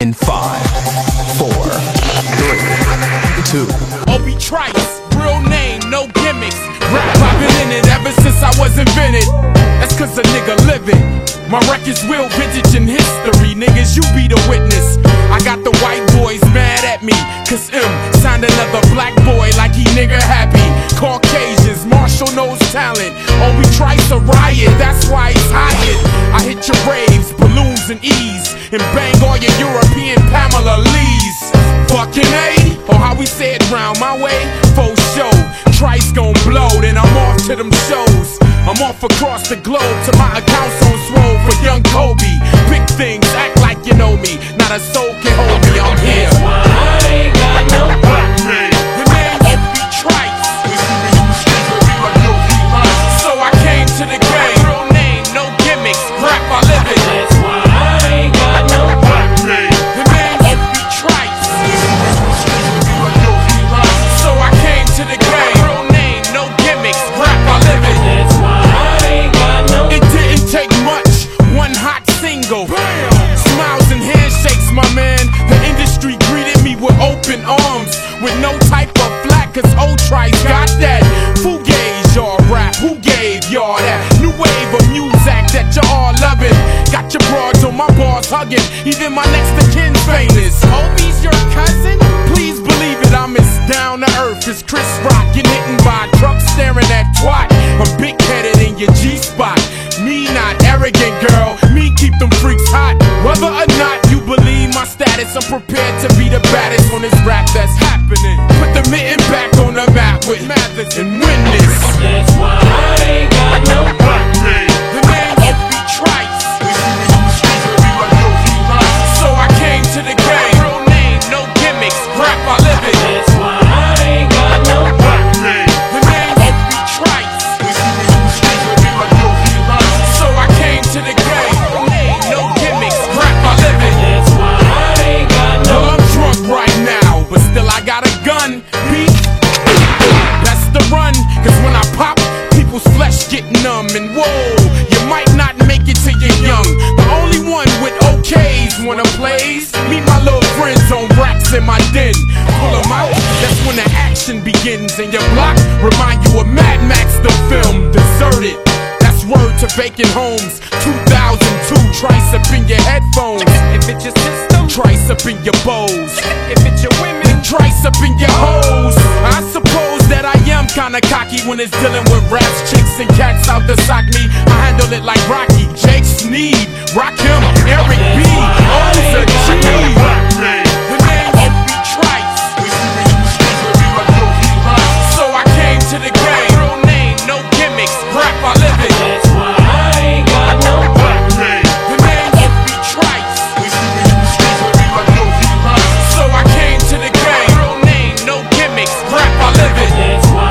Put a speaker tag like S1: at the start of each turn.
S1: In five, four, three, two. Obie Trice, real name, no gimmicks. Rap, I've been in it ever since I was invented. That's cause a nigga living. My record's real vintage in history, niggas, you be the witness. I got the white boys mad at me, cause Em signed another black boy like he nigga happy. Caucasians, Marshall knows talent. Obie Trice to riot, that's why he's hired. I hit your raves, balloons and ease, and bang all your European Pamela Lees. Fucking A, or how we say it round my way, faux show. Trice gon' blow, then I'm off to them shows. I'm off across the globe to my accounts on swole for young Kobe. Big things, act like you know me. Not a soul can hold me, I'm here. Got your broads on my bars hugging. Even my next of kin's famous. Obie's your cousin? Please believe it, I'm as down to earth as Chris Rock. You're hit by truck staring at twat. I'm big headed in your G spot. Me not arrogant, girl. Me keep them freaks hot. Whether or not you believe my status, I'm prepared to be the baddest on this rap that's happening. Put the mitten back on the map with Mathers and win this. The cause when I pop, people's flesh get numb. And whoa, you might not make it till you're young. The only one with OKs wanna plays. Meet my little friends on racks in my den. Pull 'em out, that's when the action begins. And your block remind you of Mad Max, the film, Deserted. That's word to vacant homes. 2002, trice up in your headphones. If it's your system, trice up in your bows. If
S2: it's your
S1: women, trice up in your hoes kinda cocky when it's dealing with raps, chicks, and cats out to sock me. I handle it like Rocky, Jake Sneed, Rock him, Eric B. Owns a. The name Trice. So I came to the game, no So I came to the game, real name, no gimmicks. Rap, I live it.